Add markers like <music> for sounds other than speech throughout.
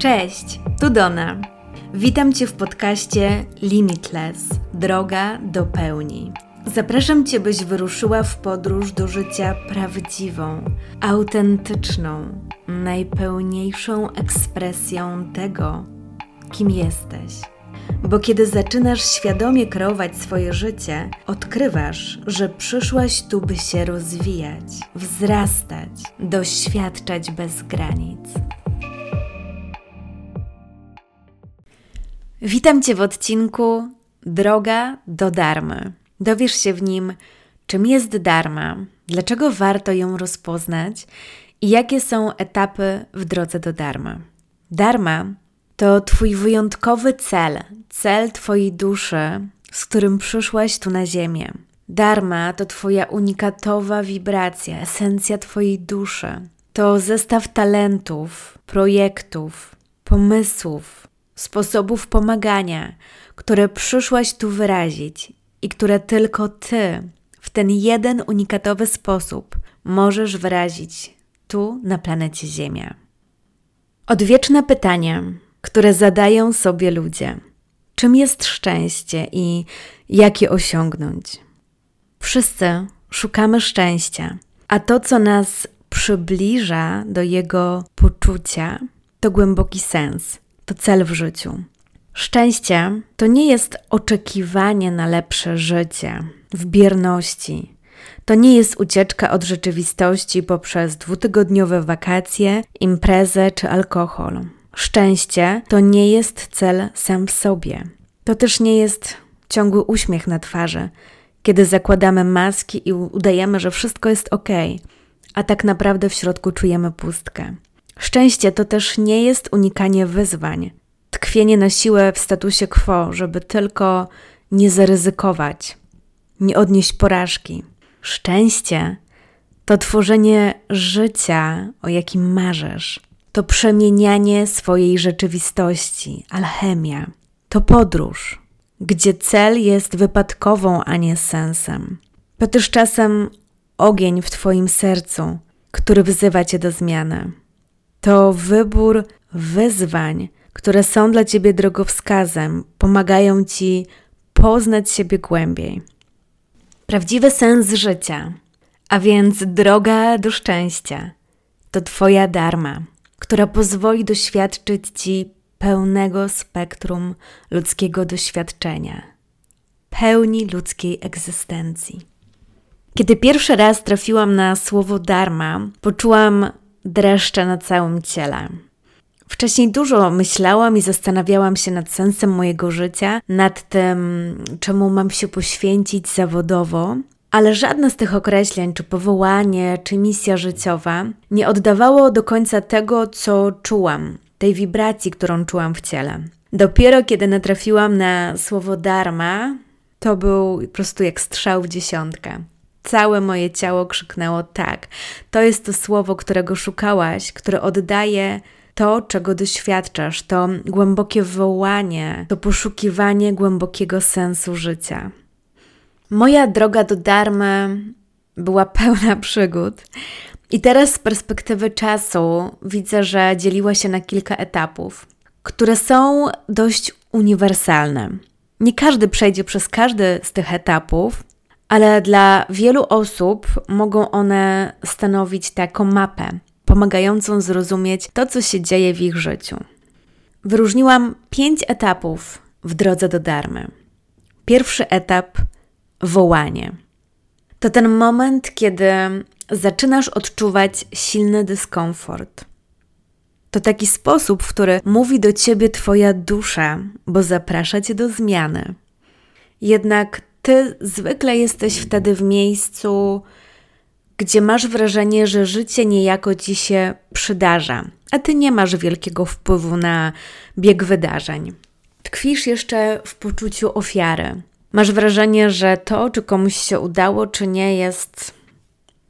Cześć, tu Dona. Witam Cię w podcaście Limitless Droga do pełni. Zapraszam Cię, byś wyruszyła w podróż do życia prawdziwą, autentyczną, najpełniejszą ekspresją tego, kim jesteś. Bo kiedy zaczynasz świadomie kreować swoje życie, odkrywasz, że przyszłaś tu, by się rozwijać, wzrastać, doświadczać bez granic. Witam Cię w odcinku Droga do Darmy. Dowiesz się w nim, czym jest Dharma, dlaczego warto ją rozpoznać i jakie są etapy w drodze do Dharma. Dharma to Twój wyjątkowy cel, cel Twojej duszy, z którym przyszłaś tu na Ziemię. Dharma to Twoja unikatowa wibracja, esencja Twojej duszy. To zestaw talentów, projektów, pomysłów, sposobów pomagania, które przyszłaś tu wyrazić i które tylko Ty w ten jeden unikatowy sposób możesz wyrazić tu na planecie Ziemia. Odwieczne pytanie, które zadają sobie ludzie: czym jest szczęście i jak je osiągnąć? Wszyscy szukamy szczęścia, a to, co nas przybliża do jego poczucia, to głęboki sens, to cel w życiu. Szczęście to nie jest oczekiwanie na lepsze życie w bierności. To nie jest ucieczka od rzeczywistości poprzez dwutygodniowe wakacje, imprezę czy alkohol. Szczęście to nie jest cel sam w sobie. To też nie jest ciągły uśmiech na twarzy, kiedy zakładamy maski i udajemy, że wszystko jest ok, a tak naprawdę w środku czujemy pustkę. Szczęście to też nie jest unikanie wyzwań, tkwienie na siłę w statusie quo, żeby tylko nie zaryzykować, nie odnieść porażki. Szczęście to tworzenie życia, o jakim marzysz. To przemienianie swojej rzeczywistości, alchemia. To podróż, gdzie cel jest wypadkową, a nie sensem. To też czasem ogień w Twoim sercu, który wzywa Cię do zmiany. To wybór wyzwań, które są dla Ciebie drogowskazem, pomagają Ci poznać siebie głębiej. Prawdziwy sens życia, a więc droga do szczęścia, to Twoja dharma, która pozwoli doświadczyć Ci pełnego spektrum ludzkiego doświadczenia, pełni ludzkiej egzystencji. Kiedy pierwszy raz trafiłam na słowo dharma, poczułam dreszcze na całym ciele. Wcześniej dużo myślałam i zastanawiałam się nad sensem mojego życia, nad tym, czemu mam się poświęcić zawodowo, ale żadne z tych określeń, czy powołanie, czy misja życiowa, nie oddawało do końca tego, co czułam, tej wibracji, którą czułam w ciele. Dopiero kiedy natrafiłam na słowo dharma, to był po prostu jak strzał w dziesiątkę. Całe moje ciało krzyknęło tak. To jest to słowo, którego szukałaś, które oddaje to, czego doświadczasz, to głębokie wołanie, to poszukiwanie głębokiego sensu życia. Moja droga do Dharmy była pełna przygód. I teraz z perspektywy czasu widzę, że dzieliła się na kilka etapów, które są dość uniwersalne. Nie każdy przejdzie przez każdy z tych etapów, ale dla wielu osób mogą one stanowić taką mapę, pomagającą zrozumieć to, co się dzieje w ich życiu. Wyróżniłam pięć etapów w drodze do darmy. Pierwszy etap wołanie. To ten moment, kiedy zaczynasz odczuwać silny dyskomfort. To taki sposób, w który mówi do ciebie Twoja dusza, bo zaprasza cię do zmiany. Jednak ty zwykle jesteś wtedy w miejscu, gdzie masz wrażenie, że życie niejako ci się przydarza, a ty nie masz wielkiego wpływu na bieg wydarzeń. Tkwisz jeszcze w poczuciu ofiary. Masz wrażenie, że to, czy komuś się udało, czy nie, jest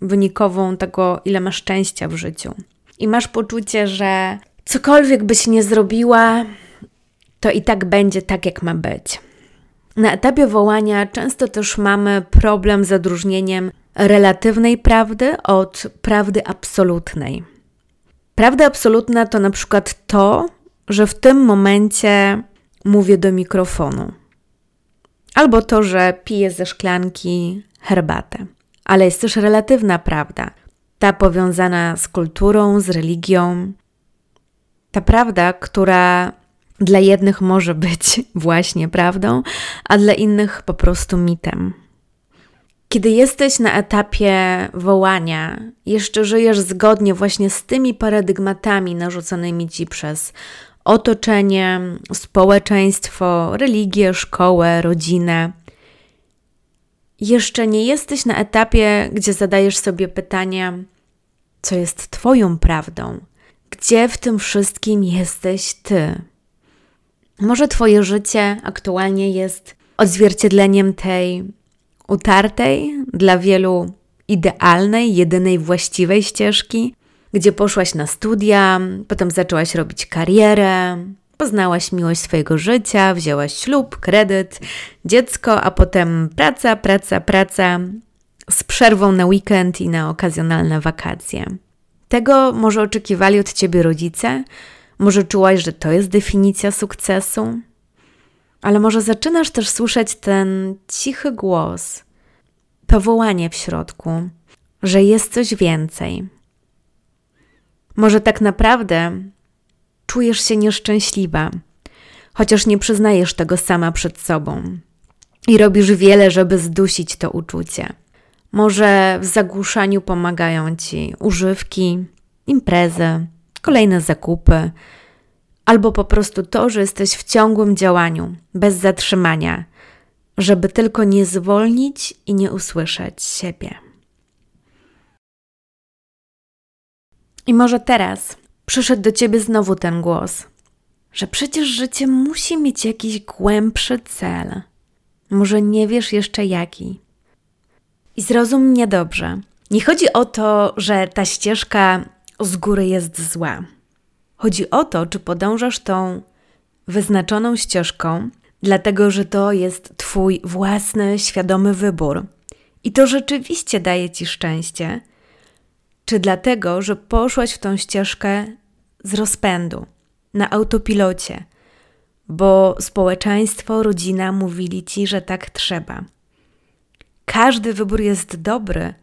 wynikową tego, ile masz szczęścia w życiu. I masz poczucie, że cokolwiek byś nie zrobiła, to i tak będzie tak, jak ma być. Na etapie wołania często też mamy problem z odróżnieniem relatywnej prawdy od prawdy absolutnej. Prawda absolutna to na przykład to, że w tym momencie mówię do mikrofonu, albo to, że piję ze szklanki herbatę. Ale jest też relatywna prawda, ta powiązana z kulturą, z religią, ta prawda, która dla jednych może być <laughs> właśnie prawdą, a dla innych po prostu mitem. Kiedy jesteś na etapie wołania, jeszcze żyjesz zgodnie właśnie z tymi paradygmatami narzuconymi ci przez otoczenie, społeczeństwo, religię, szkołę, rodzinę. Jeszcze nie jesteś na etapie, gdzie zadajesz sobie pytanie, co jest Twoją prawdą, gdzie w tym wszystkim jesteś Ty. Może Twoje życie aktualnie jest odzwierciedleniem tej utartej, dla wielu idealnej, jedynej właściwej ścieżki, gdzie poszłaś na studia, potem zaczęłaś robić karierę, poznałaś miłość swojego życia, wzięłaś ślub, kredyt, dziecko, a potem praca, praca, praca z przerwą na weekend i na okazjonalne wakacje. Tego może oczekiwali od ciebie rodzice, może czułaś, że to jest definicja sukcesu, ale może zaczynasz też słyszeć ten cichy głos, powołanie w środku, że jest coś więcej. Może tak naprawdę czujesz się nieszczęśliwa, chociaż nie przyznajesz tego sama przed sobą i robisz wiele, żeby zdusić to uczucie. Może w zagłuszaniu pomagają ci używki, imprezy, kolejne zakupy, albo po prostu to, że jesteś w ciągłym działaniu, bez zatrzymania, żeby tylko nie zwolnić i nie usłyszeć siebie. I może teraz przyszedł do ciebie znowu ten głos, że przecież życie musi mieć jakiś głębszy cel. Może nie wiesz jeszcze jaki. I zrozum mnie dobrze. Nie chodzi o to, że ta ścieżka z góry jest zła. Chodzi o to, czy podążasz tą wyznaczoną ścieżką, dlatego że to jest Twój własny, świadomy wybór. I to rzeczywiście daje Ci szczęście, czy dlatego, że poszłaś w tą ścieżkę z rozpędu, na autopilocie, bo społeczeństwo, rodzina mówili Ci, że tak trzeba. Każdy wybór jest dobry,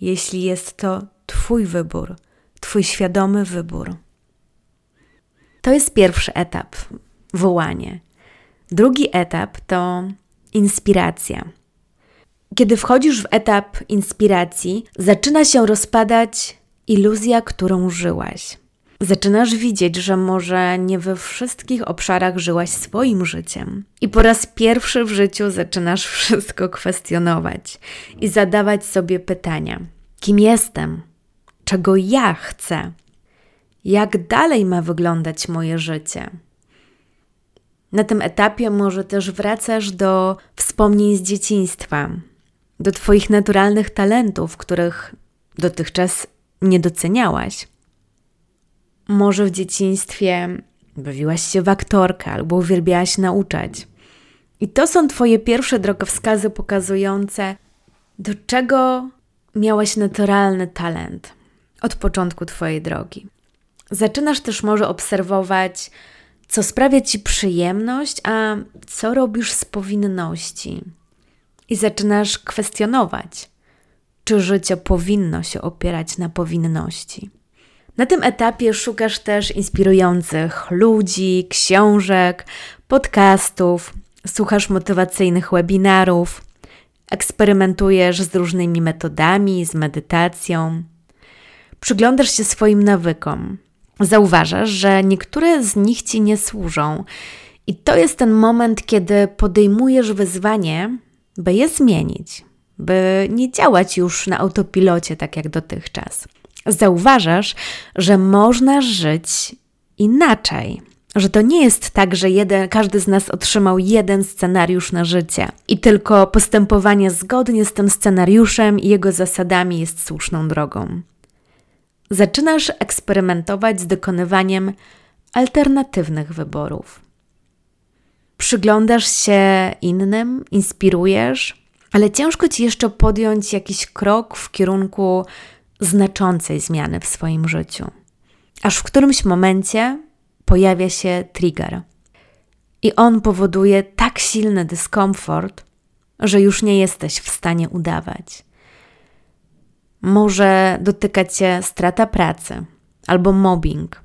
jeśli jest to Twój wybór, Twój świadomy wybór. To jest pierwszy etap wołanie. Drugi etap to inspiracja. Kiedy wchodzisz w etap inspiracji, zaczyna się rozpadać iluzja, którą żyłaś. Zaczynasz widzieć, że może nie we wszystkich obszarach żyłaś swoim życiem. I po raz pierwszy w życiu zaczynasz wszystko kwestionować i zadawać sobie pytania: kim jestem? Czego ja chcę? Jak dalej ma wyglądać moje życie? Na tym etapie może też wracasz do wspomnień z dzieciństwa, do Twoich naturalnych talentów, których dotychczas nie doceniałaś. Może w dzieciństwie bawiłaś się w aktorkę albo uwielbiałaś nauczać. I to są Twoje pierwsze drogowskazy pokazujące, do czego miałaś naturalny talent od początku Twojej drogi. Zaczynasz też może obserwować, co sprawia Ci przyjemność, a co robisz z powinności. I zaczynasz kwestionować, czy życie powinno się opierać na powinności. Na tym etapie szukasz też inspirujących ludzi, książek, podcastów, słuchasz motywacyjnych webinarów, eksperymentujesz z różnymi metodami, z medytacją. Przyglądasz się swoim nawykom. Zauważasz, że niektóre z nich ci nie służą, i to jest ten moment, kiedy podejmujesz wyzwanie, by je zmienić, by nie działać już na autopilocie tak jak dotychczas zauważasz, że można żyć inaczej. Że to nie jest tak, że jeden, każdy z nas otrzymał jeden scenariusz na życie i tylko postępowanie zgodnie z tym scenariuszem i jego zasadami jest słuszną drogą. Zaczynasz eksperymentować z dokonywaniem alternatywnych wyborów. Przyglądasz się innym, inspirujesz, ale ciężko ci jeszcze podjąć jakiś krok w kierunku znaczącej zmiany w swoim życiu. Aż w którymś momencie pojawia się trigger. I on powoduje tak silny dyskomfort, że już nie jesteś w stanie udawać. Może dotykać cię strata pracy, albo mobbing,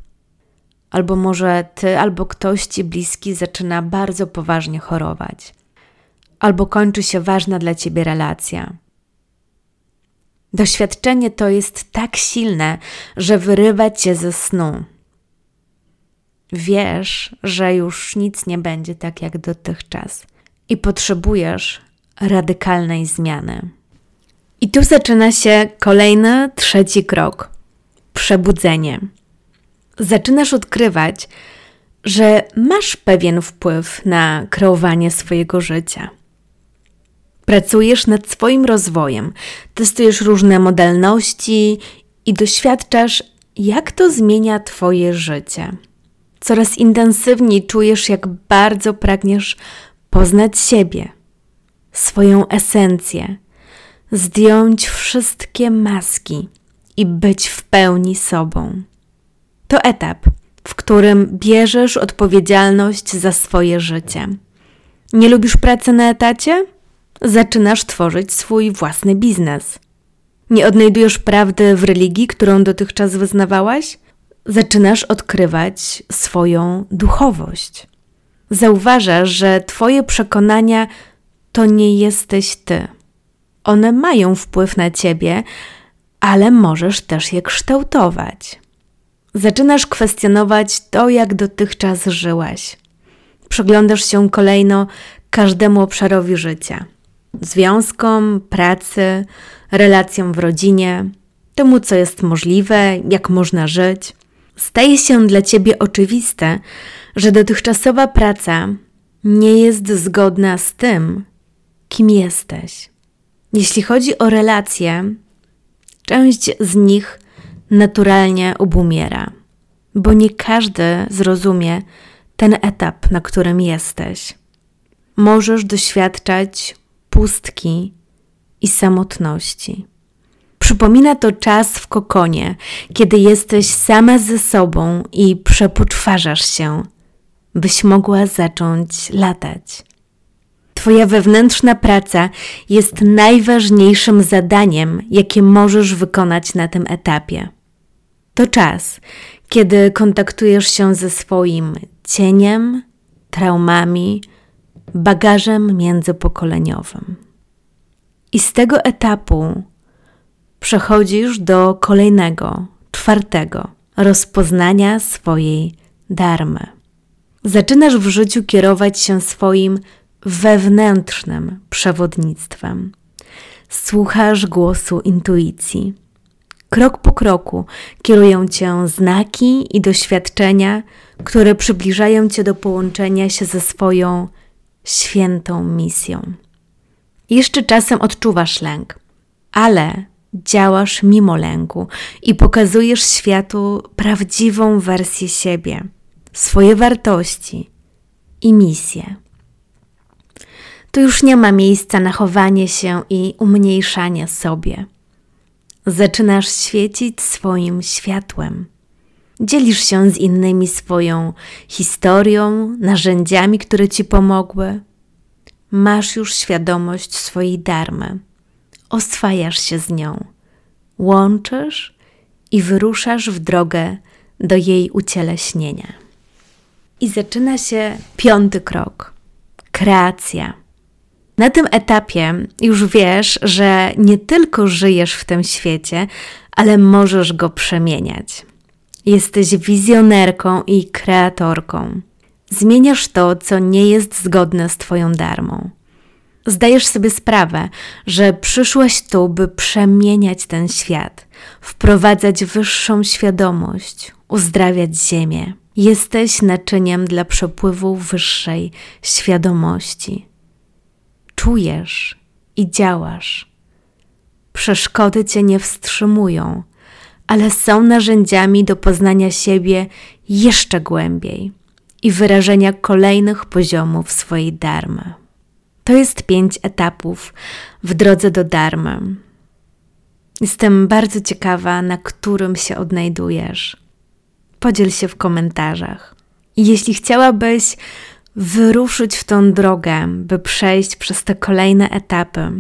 albo może ty, albo ktoś ci bliski zaczyna bardzo poważnie chorować, albo kończy się ważna dla ciebie relacja. Doświadczenie to jest tak silne, że wyrywa cię ze snu. Wiesz, że już nic nie będzie tak jak dotychczas i potrzebujesz radykalnej zmiany. I tu zaczyna się kolejny, trzeci krok przebudzenie. Zaczynasz odkrywać, że masz pewien wpływ na kreowanie swojego życia. Pracujesz nad swoim rozwojem, testujesz różne modalności i doświadczasz, jak to zmienia Twoje życie. Coraz intensywniej czujesz, jak bardzo pragniesz poznać siebie, swoją esencję, zdjąć wszystkie maski i być w pełni sobą. To etap, w którym bierzesz odpowiedzialność za swoje życie. Nie lubisz pracy na etacie? Zaczynasz tworzyć swój własny biznes. Nie odnajdujesz prawdy w religii, którą dotychczas wyznawałaś? Zaczynasz odkrywać swoją duchowość. Zauważasz, że Twoje przekonania to nie jesteś Ty. One mają wpływ na Ciebie, ale możesz też je kształtować. Zaczynasz kwestionować to, jak dotychczas żyłaś. Przyglądasz się kolejno każdemu obszarowi życia związkom, pracy, relacjom w rodzinie, temu, co jest możliwe, jak można żyć. Staje się dla ciebie oczywiste, że dotychczasowa praca nie jest zgodna z tym, kim jesteś. Jeśli chodzi o relacje, część z nich naturalnie obumiera, bo nie każdy zrozumie ten etap, na którym jesteś. Możesz doświadczać pustki i samotności. Przypomina to czas w kokonie, kiedy jesteś sama ze sobą i przepoczwarzasz się, byś mogła zacząć latać. Twoja wewnętrzna praca jest najważniejszym zadaniem, jakie możesz wykonać na tym etapie. To czas, kiedy kontaktujesz się ze swoim cieniem, traumami, bagażem międzypokoleniowym. I z tego etapu przechodzisz do kolejnego, czwartego rozpoznania swojej darmy. Zaczynasz w życiu kierować się swoim wewnętrznym przewodnictwem. Słuchasz głosu intuicji. Krok po kroku kierują cię znaki i doświadczenia, które przybliżają cię do połączenia się ze swoją świętą misją. Jeszcze czasem odczuwasz lęk, ale działasz mimo lęku i pokazujesz światu prawdziwą wersję siebie, swoje wartości i misję. Tu już nie ma miejsca na chowanie się i umniejszanie sobie. Zaczynasz świecić swoim światłem. Dzielisz się z innymi swoją historią, narzędziami, które ci pomogły. Masz już świadomość swojej darmy. Oswajasz się z nią. Łączysz i wyruszasz w drogę do jej ucieleśnienia. I zaczyna się piąty krok kreacja. Na tym etapie już wiesz, że nie tylko żyjesz w tym świecie, ale możesz go przemieniać. Jesteś wizjonerką i kreatorką. Zmieniasz to, co nie jest zgodne z Twoją darmą. Zdajesz sobie sprawę, że przyszłaś tu, by przemieniać ten świat, wprowadzać wyższą świadomość, uzdrawiać Ziemię. Jesteś naczyniem dla przepływu wyższej świadomości. Czujesz i działasz. Przeszkody cię nie wstrzymują, ale są narzędziami do poznania siebie jeszcze głębiej i wyrażenia kolejnych poziomów swojej darmy. To jest pięć etapów w drodze do darmy. Jestem bardzo ciekawa, na którym się odnajdujesz. Podziel się w komentarzach. Jeśli chciałabyś wyruszyć w tą drogę, by przejść przez te kolejne etapy,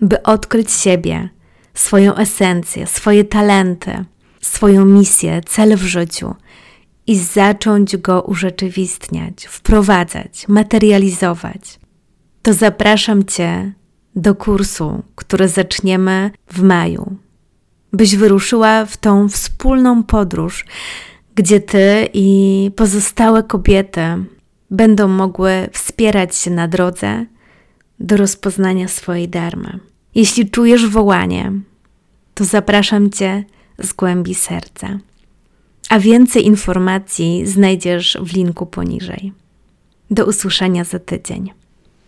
by odkryć siebie, swoją esencję, swoje talenty, swoją misję, cel w życiu i zacząć go urzeczywistniać, wprowadzać, materializować, to zapraszam Cię do kursu, który zaczniemy w maju, byś wyruszyła w tą wspólną podróż, gdzie Ty i pozostałe kobiety będą mogły wspierać się na drodze do rozpoznania swojej darmy. Jeśli czujesz wołanie, to zapraszam Cię z głębi serca. A więcej informacji znajdziesz w linku poniżej. Do usłyszenia za tydzień.